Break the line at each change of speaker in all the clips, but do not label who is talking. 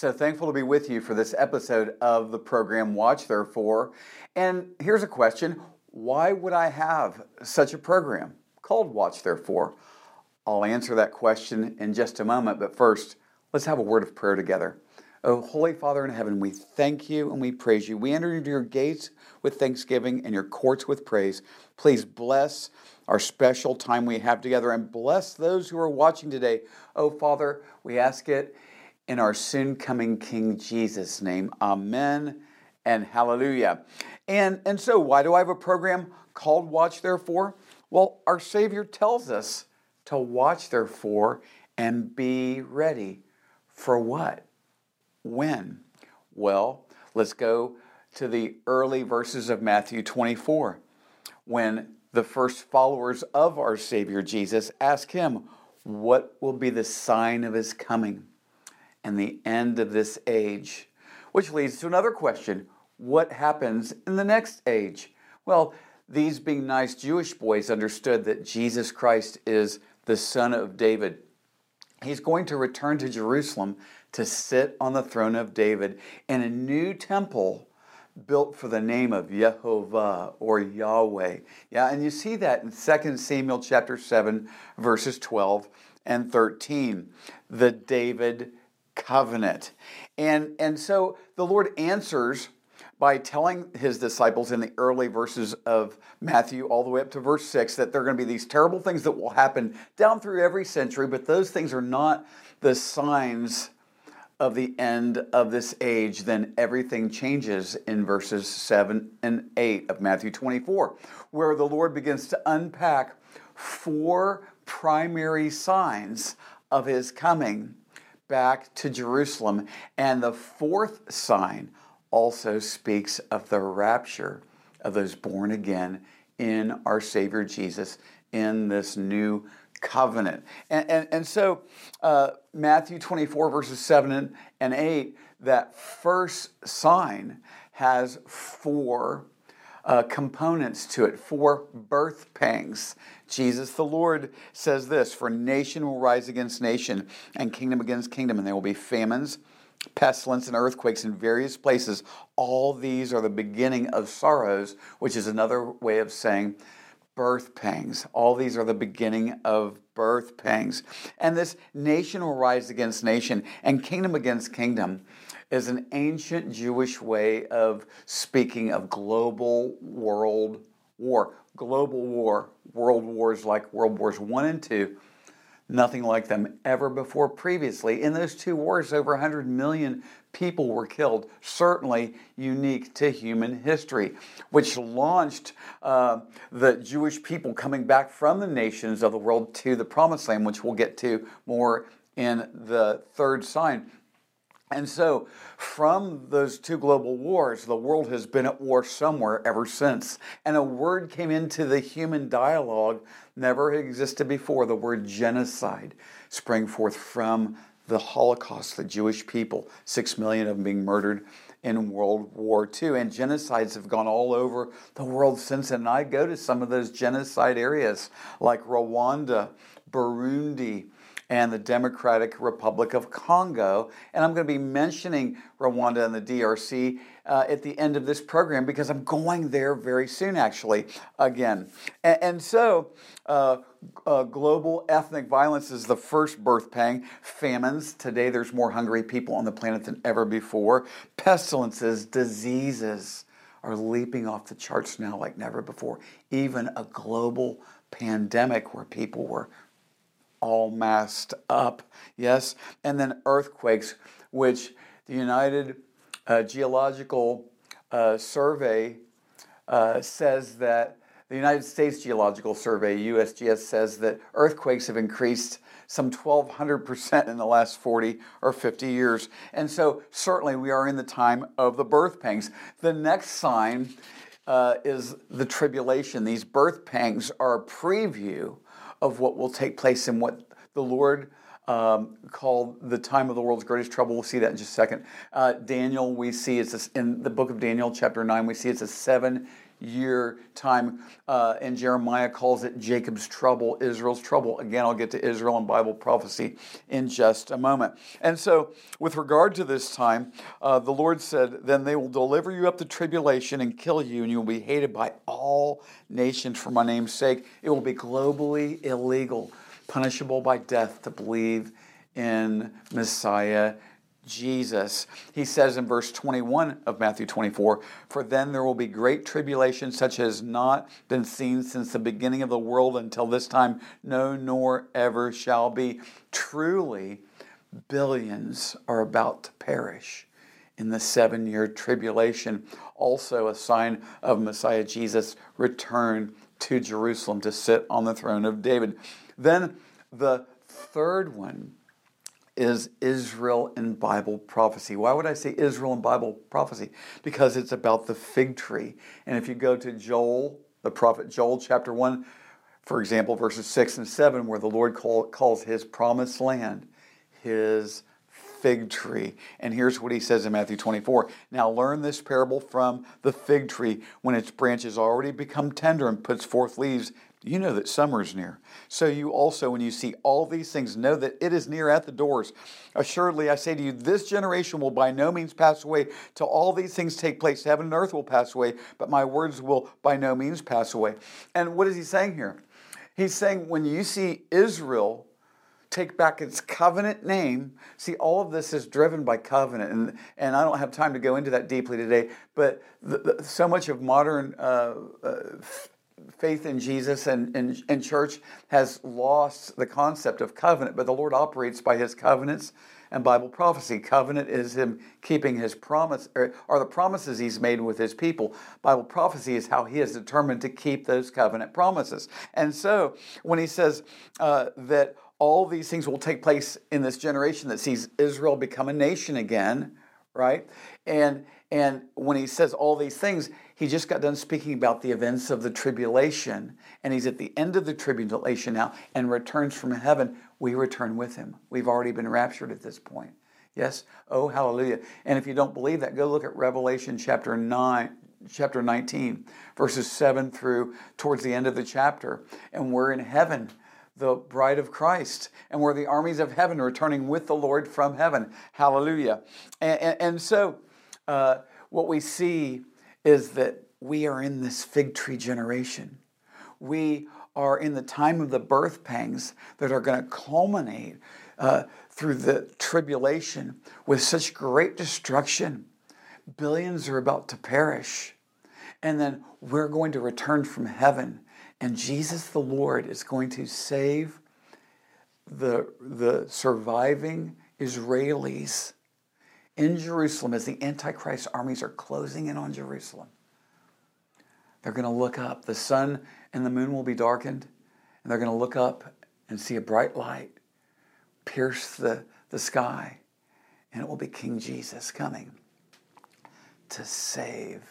So thankful to be with you for this episode of the program Watch Therefore. And here's a question Why would I have such a program called Watch Therefore? I'll answer that question in just a moment, but first, let's have a word of prayer together. Oh, Holy Father in heaven, we thank you and we praise you. We enter into your gates with thanksgiving and your courts with praise. Please bless our special time we have together and bless those who are watching today. Oh, Father, we ask it in our soon coming King Jesus' name. Amen and hallelujah. And, and so, why do I have a program called Watch Therefore? Well, our Savior tells us to watch therefore and be ready. For what? When? Well, let's go to the early verses of Matthew 24 when the first followers of our Savior Jesus ask him, What will be the sign of his coming? And the end of this age. Which leads to another question what happens in the next age? Well, these being nice Jewish boys understood that Jesus Christ is the son of David. He's going to return to Jerusalem to sit on the throne of David in a new temple built for the name of Jehovah or Yahweh. Yeah, and you see that in 2 Samuel chapter 7 verses 12 and 13. The David covenant. And, and so the Lord answers by telling his disciples in the early verses of Matthew, all the way up to verse 6, that there are going to be these terrible things that will happen down through every century, but those things are not the signs of the end of this age, then everything changes in verses 7 and 8 of Matthew 24, where the Lord begins to unpack four primary signs of his coming back to Jerusalem. And the fourth sign also speaks of the rapture of those born again in our Savior Jesus in this new covenant. And, and, and so, uh, Matthew 24, verses 7 and 8, that first sign has four uh, components to it, four birth pangs. Jesus the Lord says this For nation will rise against nation, and kingdom against kingdom, and there will be famines, pestilence, and earthquakes in various places. All these are the beginning of sorrows, which is another way of saying birth pangs. All these are the beginning of birth pangs. And this nation will rise against nation, and kingdom against kingdom is an ancient Jewish way of speaking of global world war. Global war, world wars like World Wars One and Two, nothing like them ever before previously. In those two wars, over 100 million people were killed, certainly unique to human history, which launched uh, the Jewish people coming back from the nations of the world to the promised land, which we'll get to more in the third sign. And so, from those two global wars, the world has been at war somewhere ever since. And a word came into the human dialogue never existed before. The word genocide sprang forth from the Holocaust, the Jewish people, six million of them being murdered in World War II. And genocides have gone all over the world since. And I go to some of those genocide areas like Rwanda, Burundi, and the Democratic Republic of Congo. And I'm going to be mentioning Rwanda and the DRC uh, at the end of this program because I'm going there very soon, actually, again. And, and so, uh, uh, global ethnic violence is the first birth pang. Famines, today there's more hungry people on the planet than ever before. Pestilences, diseases are leaping off the charts now like never before. Even a global pandemic where people were all masked up. Yes, and then earthquakes, which the United uh, Geological uh, Survey uh, says that The United States Geological Survey, USGS, says that earthquakes have increased some 1,200% in the last 40 or 50 years. And so, certainly, we are in the time of the birth pangs. The next sign uh, is the tribulation. These birth pangs are a preview of what will take place and what the Lord um, called the time of the world's greatest trouble. We'll see that in just a second. Uh, Daniel, we see it's a, in the book of Daniel, chapter 9, we see it's a seven year time. Uh, and Jeremiah calls it Jacob's trouble, Israel's trouble. Again, I'll get to Israel and Bible prophecy in just a moment. And so, with regard to this time, uh, the Lord said, Then they will deliver you up to tribulation and kill you, and you will be hated by all nations for my name's sake. It will be globally illegal, punishable by death to believe in Messiah Jesus. He says in verse 21 of Matthew 24, For then there will be great tribulation, such as not been seen since the beginning of the world until this time, no, nor ever shall be. Truly, billions are about to perish in the seven year tribulation. Also, a sign of Messiah Jesus' return to Jerusalem to sit on the throne of David. Then the third one is Israel in Bible prophecy. Why would I say Israel in Bible prophecy? Because it's about the fig tree. And if you go to Joel, the prophet Joel, chapter 1, for example, verses 6 and 7, where the Lord call, calls his promised land his fig tree. And here's what he says in Matthew 24 Now learn this parable from the fig tree. When its branches already become tender and puts forth leaves, you know that summer is near. So you also, when you see all these things, know that it is near at the doors. Assuredly, I say to you, this generation will by no means pass away till all these things take place. Heaven and earth will pass away, but my words will by no means pass away. And what is he saying here? He's saying when you see Israel take back its covenant name. See, all of this is driven by covenant, and, and I don't have time to go into that deeply today, but the, the, so much of modern uh, uh, faith in Jesus and, and, church has lost the concept of covenant, but the Lord operates by his covenants and Bible prophecy. Covenant is him keeping his promise, or are the promises he's made with his people. Bible prophecy is how he is determined to keep those covenant promises. And so when he says uh, that all these things will take place in this generation that sees Israel become a nation again, right? And and when he says all these things, he just got done speaking about the events of the tribulation, and he's at the end of the tribulation now and returns from heaven. We return with him. We've already been raptured at this point. Yes? Oh, hallelujah. And if you don't believe that, go look at Revelation chapter 9, chapter 19, verses 7 through towards the end of the chapter. And we're in heaven, the bride of Christ, and we're the armies of heaven returning with the Lord from heaven. Hallelujah. And, and, and so, uh, what we see is that we are in this fig tree generation. We are in the time of the birth pangs that are going to culminate uh, through the tribulation with such great destruction. Billions are about to perish. And then we're going to return from heaven, and Jesus the Lord is going to save the, the surviving Israelis in Jerusalem as the Antichrist armies are closing in on Jerusalem. They're going to look up. The sun and the moon will be darkened, and they're going to look up and see a bright light pierce the, the sky, and it will be King Jesus coming to save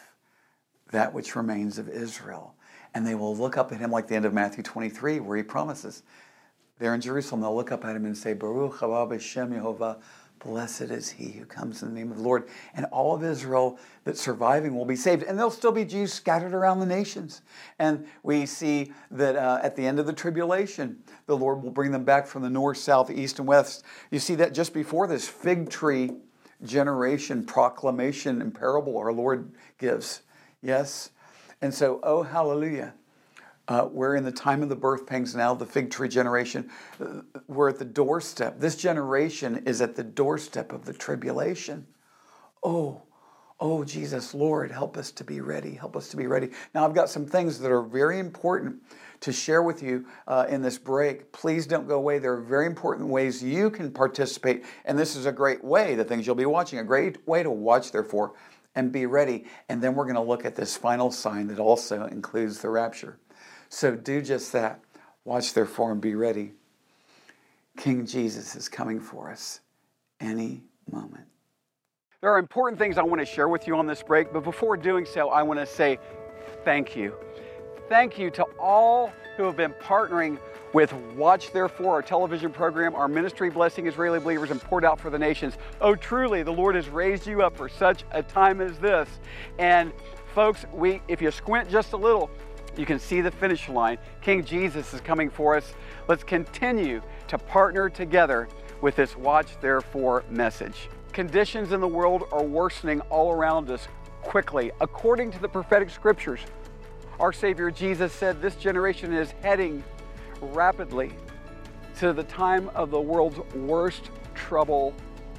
that which remains of Israel. And they will look up at him like the end of Matthew 23, where he promises. There in Jerusalem, they'll look up at him and say, Baruch haba b'shem Yehovah Blessed is he who comes in the name of the Lord. And all of Israel that's surviving will be saved. And there'll still be Jews scattered around the nations. And we see that uh, at the end of the tribulation, the Lord will bring them back from the north, south, east, and west. You see that just before this fig tree generation proclamation and parable our Lord gives. Yes? And so, oh, hallelujah. Uh, we're in the time of the birth pangs now, the fig tree generation. Uh, we're at the doorstep. This generation is at the doorstep of the tribulation. Oh, oh, Jesus, Lord, help us to be ready. Help us to be ready. Now, I've got some things that are very important to share with you uh, in this break. Please don't go away. There are very important ways you can participate, and this is a great way, the things you'll be watching, a great way to watch, therefore, and be ready. And then we're going to look at this final sign that also includes the rapture. So do just that. Watch therefore and be ready. King Jesus is coming for us any moment. There are important things I want to share with you on this break, but before doing so, I want to say thank you. Thank you to all who have been partnering with Watch Therefore, our television program, our ministry blessing Israeli believers and poured out for the nations. Oh, truly, the Lord has raised you up for such a time as this. And folks, we if you squint just a little, you can see the finish line. King Jesus is coming for us. Let's continue to partner together with this Watch Therefore message. Conditions in the world are worsening all around us quickly. According to the prophetic scriptures, our Savior Jesus said this generation is heading rapidly to the time of the world's worst trouble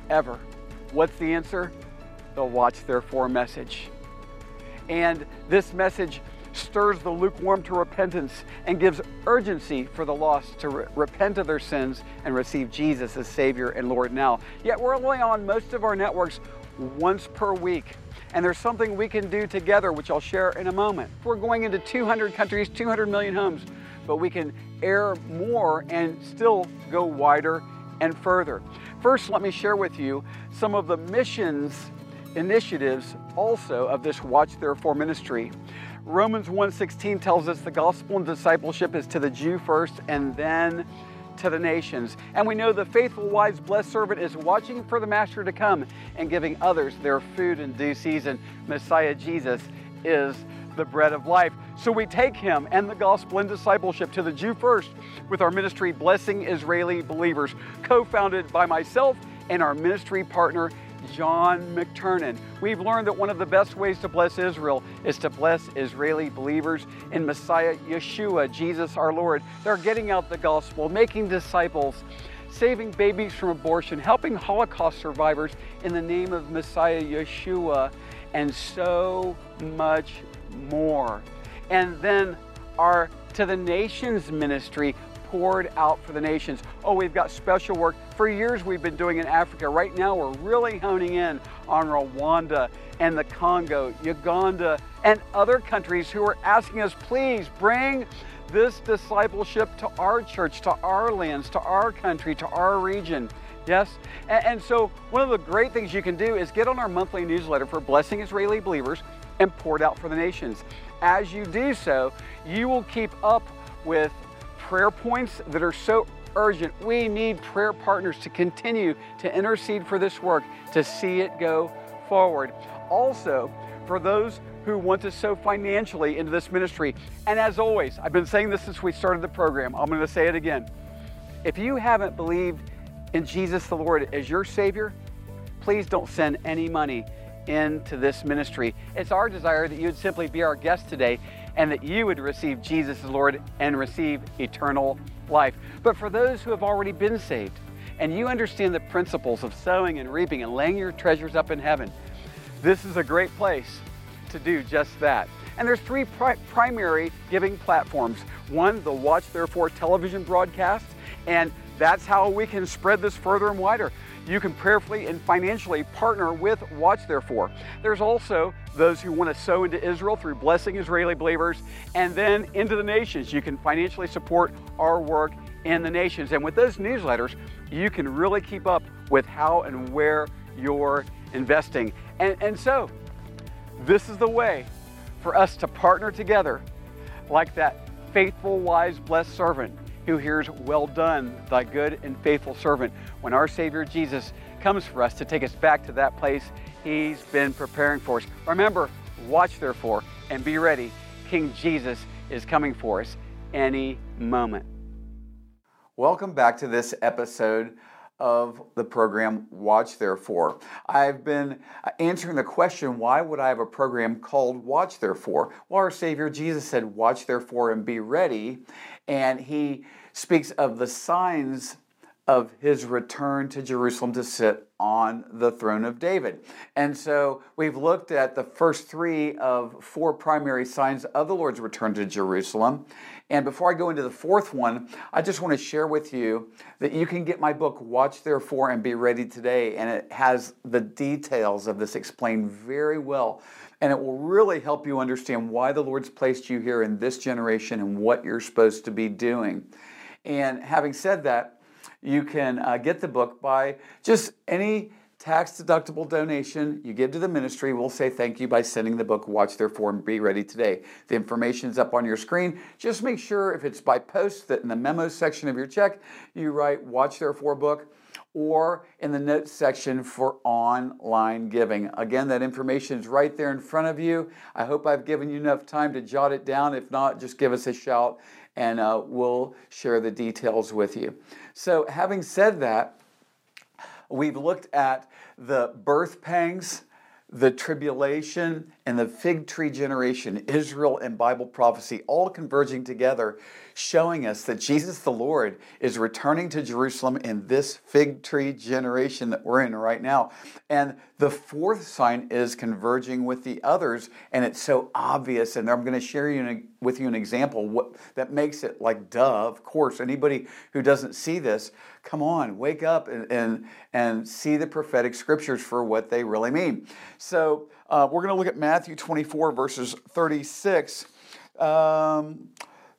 ever. What's the answer? The Watch Therefore message. And this message stirs the lukewarm to repentance and gives urgency for the lost to re- repent of their sins and receive Jesus as Savior and Lord now. Yet we're only on most of our networks once per week. And there's something we can do together, which I'll share in a moment. We're going into 200 countries, 200 million homes but we can air more and still go wider and further. First, let me share with you some of the missions initiatives also of this Watch Therefore ministry. Romans 1:16 tells us the gospel and discipleship is to the Jew first and then to the nations. And we know the faithful, wise, blessed servant is watching for the master to come and giving others their food in due season. Messiah Jesus is the bread of life. So we take him and the gospel and discipleship to the Jew first with our ministry Blessing Israeli Believers, co founded by myself and our ministry partner, John McTernan. We've learned that one of the best ways to bless Israel is to bless Israeli believers in Messiah Yeshua, Jesus our Lord. They're getting out the gospel, making disciples, saving babies from abortion, helping Holocaust survivors in the name of Messiah Yeshua, and so much more. And then our To the Nations ministry poured out for the nations. Oh, we've got special work. For years we've been doing in Africa. Right now we're really honing in on Rwanda and the Congo, Uganda, and other countries who are asking us, please bring this discipleship to our church, to our lands, to our country, to our region. Yes? And, and, so, one of the great things you can do is get on our monthly newsletter for Blessing Israeli Believers and poured out for the nations. As you do so, you will keep up with prayer points that are so urgent. We need prayer partners to continue to intercede for this work, to see it go forward. Also, for those who want to sow financially into this ministry, and as always, I've been saying this since we started the program, I'm going to say it again. If you haven't believed in Jesus the Lord as your Savior, please don't send any money into this ministry. It's our desire that you would simply be our guest today and that you would receive Jesus as Lord and receive eternal life. But for those who have already been saved and you understand the principles of sowing and reaping and laying your treasures up in heaven, this is a great place to do just that. And there's three pri- primary giving platforms. One, the Watch Therefore television broadcast, and that's how we can spread this further and wider you can prayerfully and financially partner with Watch Therefore. There's also those who want to sow into Israel through blessing Israeli believers and then into the nations. You can financially support our work in the nations. And with those newsletters, you can really keep up with how and where you're investing. And, and so, this is the way for us to partner together like that faithful, wise, blessed servant who hears, Well done, thy good and faithful servant, when our Savior Jesus comes for us to take us back to that place He's been preparing for us. Remember, watch therefore and be ready. King Jesus is coming for us any moment. Welcome back to this episode of the program Watch Therefore. I've been answering the question why would I have a program called Watch Therefore? Well, our Savior Jesus said, Watch therefore and be ready. And he speaks of the signs of his return to Jerusalem to sit on the throne of David. And so we've looked at the first three of four primary signs of the Lord's return to Jerusalem. And before I go into the fourth one, I just want to share with you that you can get my book, Watch Therefore and Be Ready Today. And it has the details of this explained very well. And it will really help you understand why the Lord's placed you here in this generation and what you're supposed to be doing. And having said that, you can uh, get the book by just any tax deductible donation you give to the ministry. We'll say thank you by sending the book Watch Therefore and Be Ready Today. The information is up on your screen. Just make sure if it's by post that in the memo section of your check you write Watch Therefore book or in the notes section for online giving. Again, that information is right there in front of you. I hope I've given you enough time to jot it down. If not, just give us a shout and uh, we'll share the details with you. So, having said that, we've looked at the birth pangs, the tribulation, and the fig tree generation, Israel and Bible prophecy, all converging together showing us that Jesus the Lord is returning to Jerusalem in this fig tree generation that we're in right now. And the fourth sign is converging with the others, and it's so obvious. And I'm going to share you with you an example what, that makes it like duh. Of course, anybody who doesn't see this, come on, wake up and, and, and see the prophetic scriptures for what they really mean. So uh, we're going to look at Matthew 24, verses 36. Um,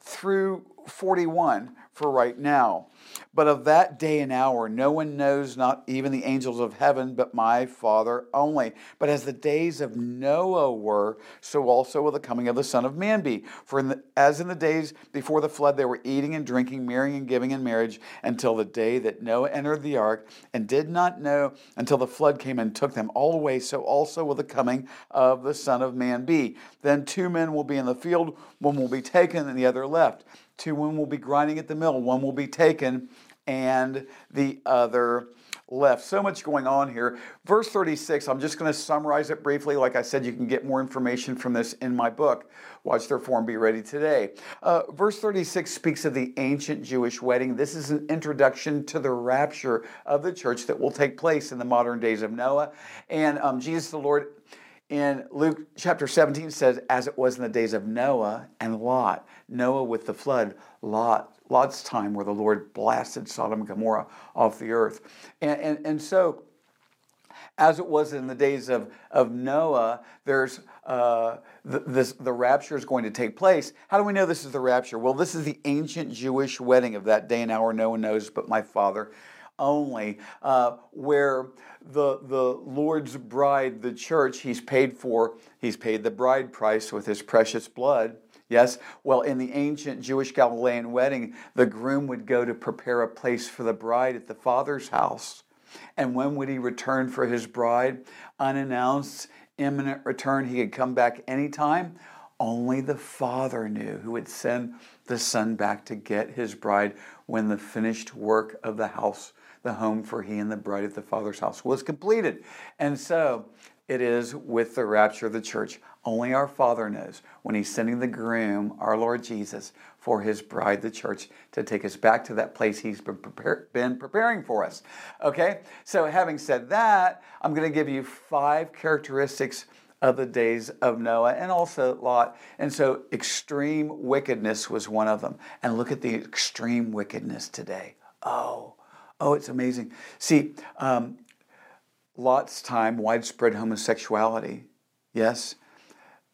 through 41 for right now. But of that day and hour, no one knows, not even the angels of heaven, but my Father only. But as the days of Noah were, so also will the coming of the Son of Man be. For in the, as in the days before the flood, they were eating and drinking, marrying and giving in marriage, until the day that Noah entered the ark, and did not know until the flood came and took them all away. So also will the coming of the Son of Man be. Then two men will be in the field, one will be taken, and the other left. Two women will be grinding at the mill, one will be taken, and the other left. So much going on here. Verse 36, I'm just going to summarize it briefly. Like I said, you can get more information from this in my book, Watch Therefore and Be Ready Today. Uh, verse 36 speaks of the ancient Jewish wedding. This is an introduction to the rapture of the church that will take place in the modern days of Noah. And um, Jesus the Lord in Luke chapter 17 says, as it was in the days of Noah and Lot. Noah with the flood, Lot, Lot's time where the Lord blasted Sodom and Gomorrah off the earth. And, and, and so, as it was in the days of, of Noah, there's uh, the, this, the rapture is going to take place. How do we know this is the rapture? Well, this is the ancient Jewish wedding of that day and hour no one knows but my Father only, uh, where the, the Lord's bride, the church, he's paid for, he's paid the bride price with his precious blood. Yes? Well, in the ancient Jewish Galilean wedding, the groom would go to prepare a place for the bride at the father's house. And when would he return for his bride? Unannounced, imminent return. He could come back anytime. Only the Father knew who would send the Son back to get his bride when the finished work of the house the home for he and the bride at the Father's house was completed. And so it is with the rapture of the church. Only our Father knows when He's sending the groom, our Lord Jesus, for His bride, the church, to take us back to that place He's been, been preparing for us. Okay? So, having said that, I'm going to give you five characteristics of the days of Noah and also Lot. And so, extreme wickedness was one of them. And look at the extreme wickedness today. Oh, Oh, it's amazing. See, um, Lot's time, widespread homosexuality. Yes,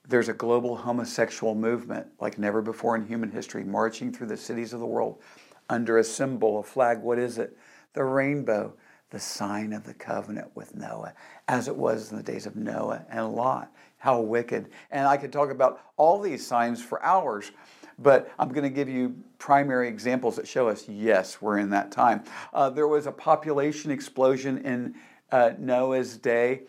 there's a global homosexual movement like never before in human history, marching through the cities of the world under a symbol, a flag. What is it? The rainbow, the sign of the covenant with Noah, as it was in the days of Noah and Lot. How wicked. And I could talk about all these signs for hours. But I'm going to give you primary examples that show us, yes, we're in that time. Uh, there was a population explosion in uh, Noah's day,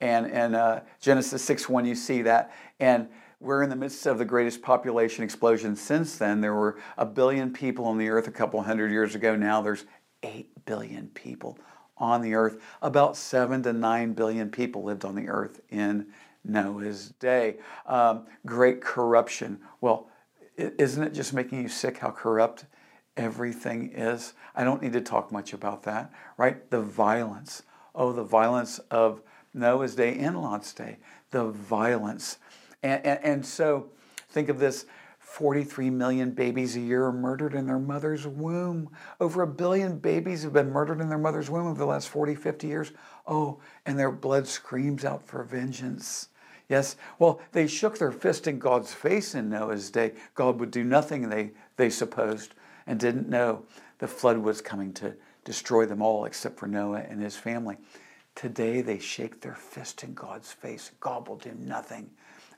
and in uh, Genesis 6 1, you see that. And we're in the midst of the greatest population explosion since then. There were a billion people on the earth a couple hundred years ago. Now there's 8 billion people on the earth. About 7 to 9 billion people lived on the earth in Noah's day. Um, great corruption. Well, isn't it just making you sick how corrupt everything is. I don't need to talk much about that, right? The violence. Oh, the violence of Noah's day and Lot's day. The violence. And, and, and so think of this 43 million babies a year are murdered in their mother's womb. Over a billion babies have been murdered in their mother's womb over the last 40, 50 years. Oh, and their blood screams out for vengeance. Yes, well, they shook their fist in God's face in Noah's day. God would do nothing, they, they supposed, and didn't know the flood was coming to destroy them all except for Noah and his family. Today they shake their fist in God's face. God will do nothing.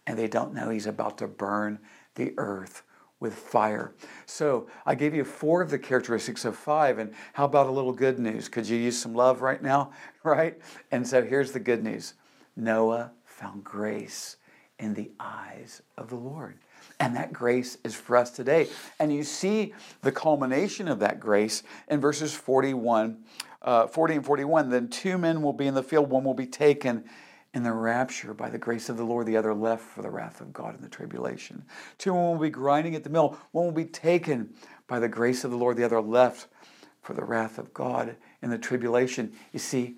And they don't know He's about to burn the earth with fire. So I gave you four of the characteristics of five. And how about a little good news? Could you use some love right now? Right? And so here's the good news Noah found grace in the eyes of the Lord. And that grace is for us today. And you see the culmination of that grace in verses 41, uh, 40 and 41. Then two men will be in the field, one will be taken in the rapture by the grace of the Lord, the other left for the wrath of God in the tribulation. Two men will be grinding at the mill, one will be taken by the grace of the Lord, the other left for the wrath of God in the tribulation. You see,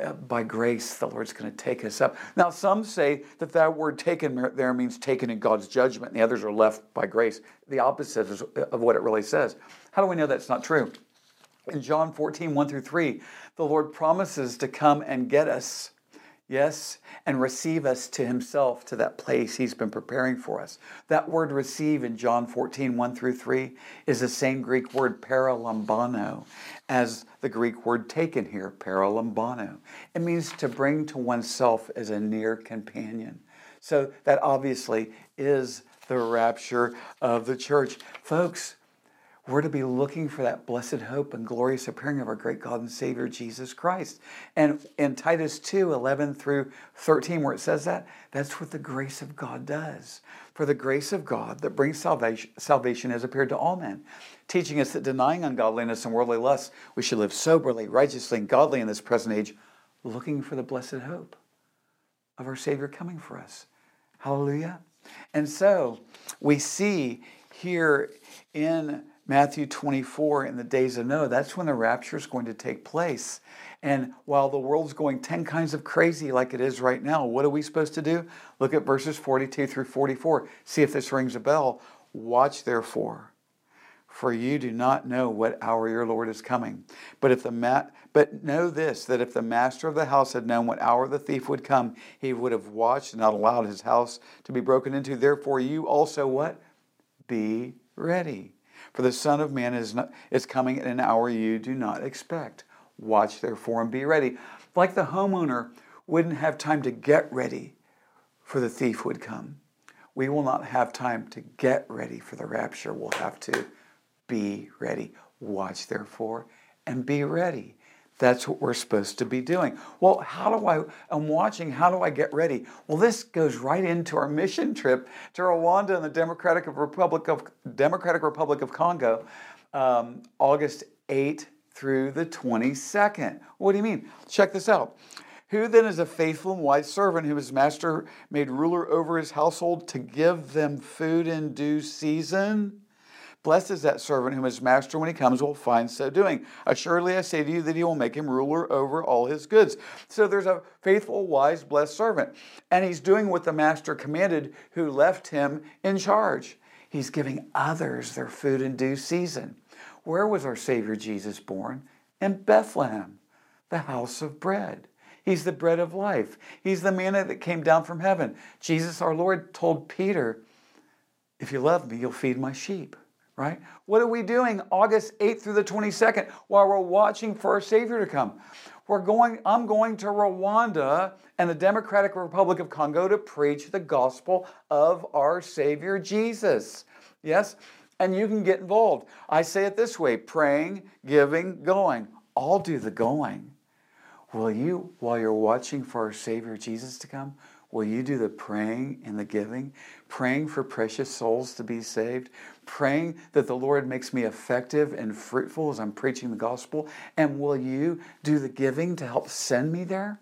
Uh, by grace, the Lord's going to take us up. Now, some say that that word taken there means taken in God's judgment, and the others are left by grace. The opposite uh, of what it really says. How do we know that's not true? In John 14, 1 through 3, the Lord promises to come and get us Yes, and receive us to himself, to that place he's been preparing for us. That word receive in John 14, 1 through 3, is the same Greek word paralambano as the Greek word taken here, paralambano. It means to bring to oneself as a near companion. So that obviously is the rapture of the church. Folks, we're to be looking for that blessed hope and glorious appearing of our great God and Savior Jesus Christ. And in Titus 2 11 through 13, where it says that, that's what the grace of God does. For the grace of God that brings salvation, salvation has appeared to all men, teaching us that denying ungodliness and worldly lusts, we should live soberly, righteously, and godly in this present age, looking for the blessed hope of our Savior coming for us. Hallelujah. And so we see here in Matthew 24 in the days of Noah, that's when the rapture is going to take place. And while the world's going 10 kinds of crazy like it is right now, what are we supposed to do? Look at verses 42 through 44. See if this rings a bell. Watch therefore, for you do not know what hour your Lord is coming. But if the ma- but know this that if the master of the house had known what hour the thief would come, he would have watched and not allowed his house to be broken into. Therefore you also what? Be ready for the Son of Man is, not, is coming at an hour you do not expect. Watch therefore and be ready. Like the homeowner wouldn't have time to get ready for the thief would come. We will not have time to get ready for the rapture. We'll have to be ready. Watch therefore and be ready. That's what we're supposed to be doing. Well, how do I, I'm watching, how do I get ready? Well, this goes right into our mission trip to Rwanda and the Democratic Republic of, Democratic Republic of Congo, um, August 8 through the 22nd. What do you mean? Check this out. Who then is a faithful and wise servant whom his master made ruler over his household to give them food in due season? Blessed is that servant whom his master, when he comes, will find so doing. Assuredly, I say to you that he will make him ruler over all his goods. So there's a faithful, wise, blessed servant. And he's doing what the master commanded, who left him in charge. He's giving others their food in due season. Where was our Savior Jesus born? In Bethlehem, the house of bread. He's the bread of life. He's the manna that came down from heaven. Jesus, our Lord, told Peter, If you love me, you'll feed my sheep right? What are we doing August 8th through the 22nd while we're watching for our Savior to come? We're going, I'm going to Rwanda and the Democratic Republic of Congo to preach the gospel of our Savior Jesus. Yes? And you can get involved. I say it this way praying, giving, going. I'll do the going. Will you, while you're watching for our Savior Jesus to come, will you do the praying and the giving? Praying for precious souls to be saved, praying that the Lord makes me effective and fruitful as I'm preaching the gospel? And will you do the giving to help send me there?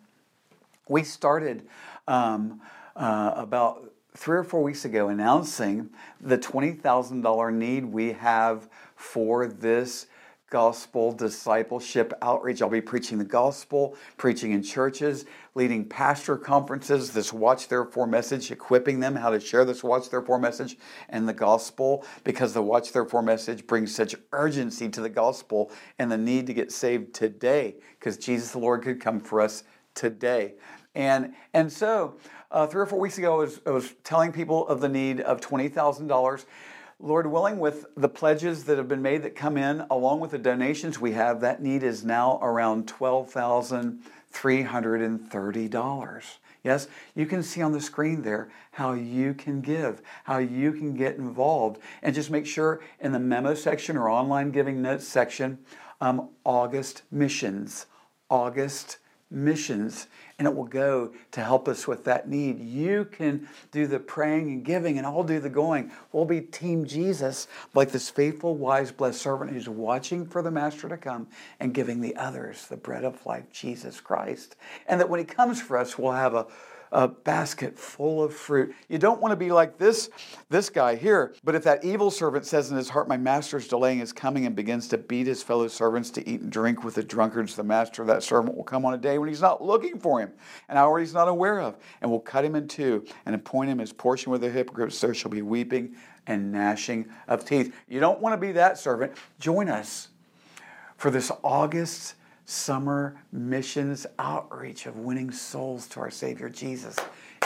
We started um, uh, about three or four weeks ago announcing the $20,000 need we have for this gospel discipleship outreach. I'll be preaching the gospel, preaching in churches, leading pastor conferences, this Watch Therefore message, equipping them how to share this Watch Therefore message and the gospel because the Watch Therefore message brings such urgency to the gospel and the need to get saved today because Jesus the Lord could come for us today. And, and so, uh, three or four weeks ago, I was, I was telling people of the need of $20,000. Lord willing, with the pledges that have been made that come in, along with the donations we have, that need is now around $12,330. Yes, you can see on the screen there how you can give, how you can get involved. And just make sure in the memo section or online giving notes section, um, August missions. August missions and it will go to help us with that need. You can do the praying and giving, and I'll do the going. We'll be Team Jesus, like this faithful, wise, blessed servant who's watching for the Master to come and giving the others the bread of life, Jesus Christ. And that when He comes for us, we'll have a a basket full of fruit. You don't want to be like this, this guy here. But if that evil servant says in his heart, My master is delaying his coming, and begins to beat his fellow servants to eat and drink with the drunkards, the master of that servant will come on a day when he's not looking for him, an hour he's not aware of, and will cut him in two and appoint him his portion with the hypocrites. There shall be weeping and gnashing of teeth. You don't want to be that servant. Join us for this August summer missions outreach of winning souls to our Savior Jesus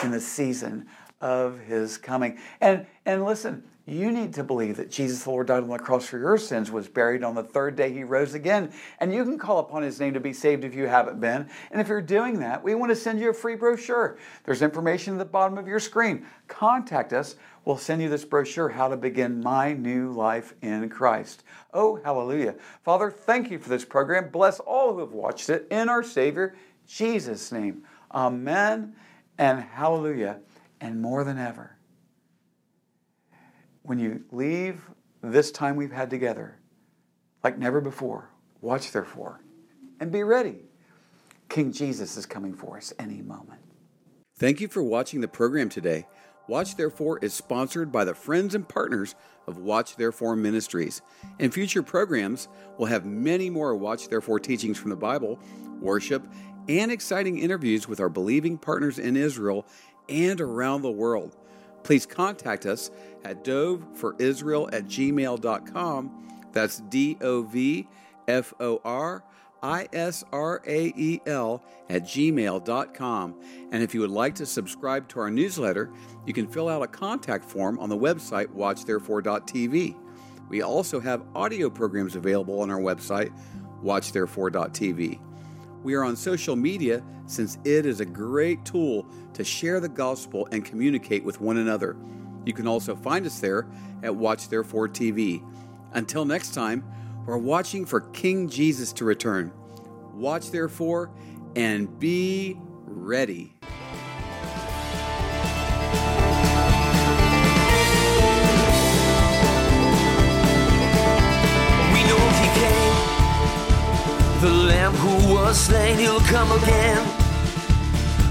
in the season of his coming. And and listen, you need to believe that Jesus the Lord died on the cross for your sins, was buried on the third day, he rose again. And you can call upon his name to be saved if you haven't been. And if you're doing that, we want to send you a free brochure. There's information at the bottom of your screen. Contact us. We'll send you this brochure, How to Begin My New Life in Christ. Oh, hallelujah. Father, thank you for this program. Bless all who have watched it in our Savior, Jesus' name. Amen and hallelujah. And more than ever, when you leave this time we've had together, like never before, watch therefore and be ready. King Jesus is coming for us any moment.
Thank you for watching the program today. Watch Therefore is sponsored by the friends and partners of Watch Therefore Ministries. In future programs, we'll have many more Watch Therefore teachings from the Bible, worship, and exciting interviews with our believing partners in Israel and around the world. Please contact us at doveforisrael at gmail.com. That's D O V F O R I S R A E L at gmail.com. And if you would like to subscribe to our newsletter, you can fill out a contact form on the website watchtherefore.tv. We also have audio programs available on our website, watchtherefore.tv. We are on social media since it is a great tool to share the gospel and communicate with one another. You can also find us there at Watch Therefore TV. Until next time, we're watching for King Jesus to return. Watch therefore and be ready.
We know he came, the Lamb who was slain, he'll come again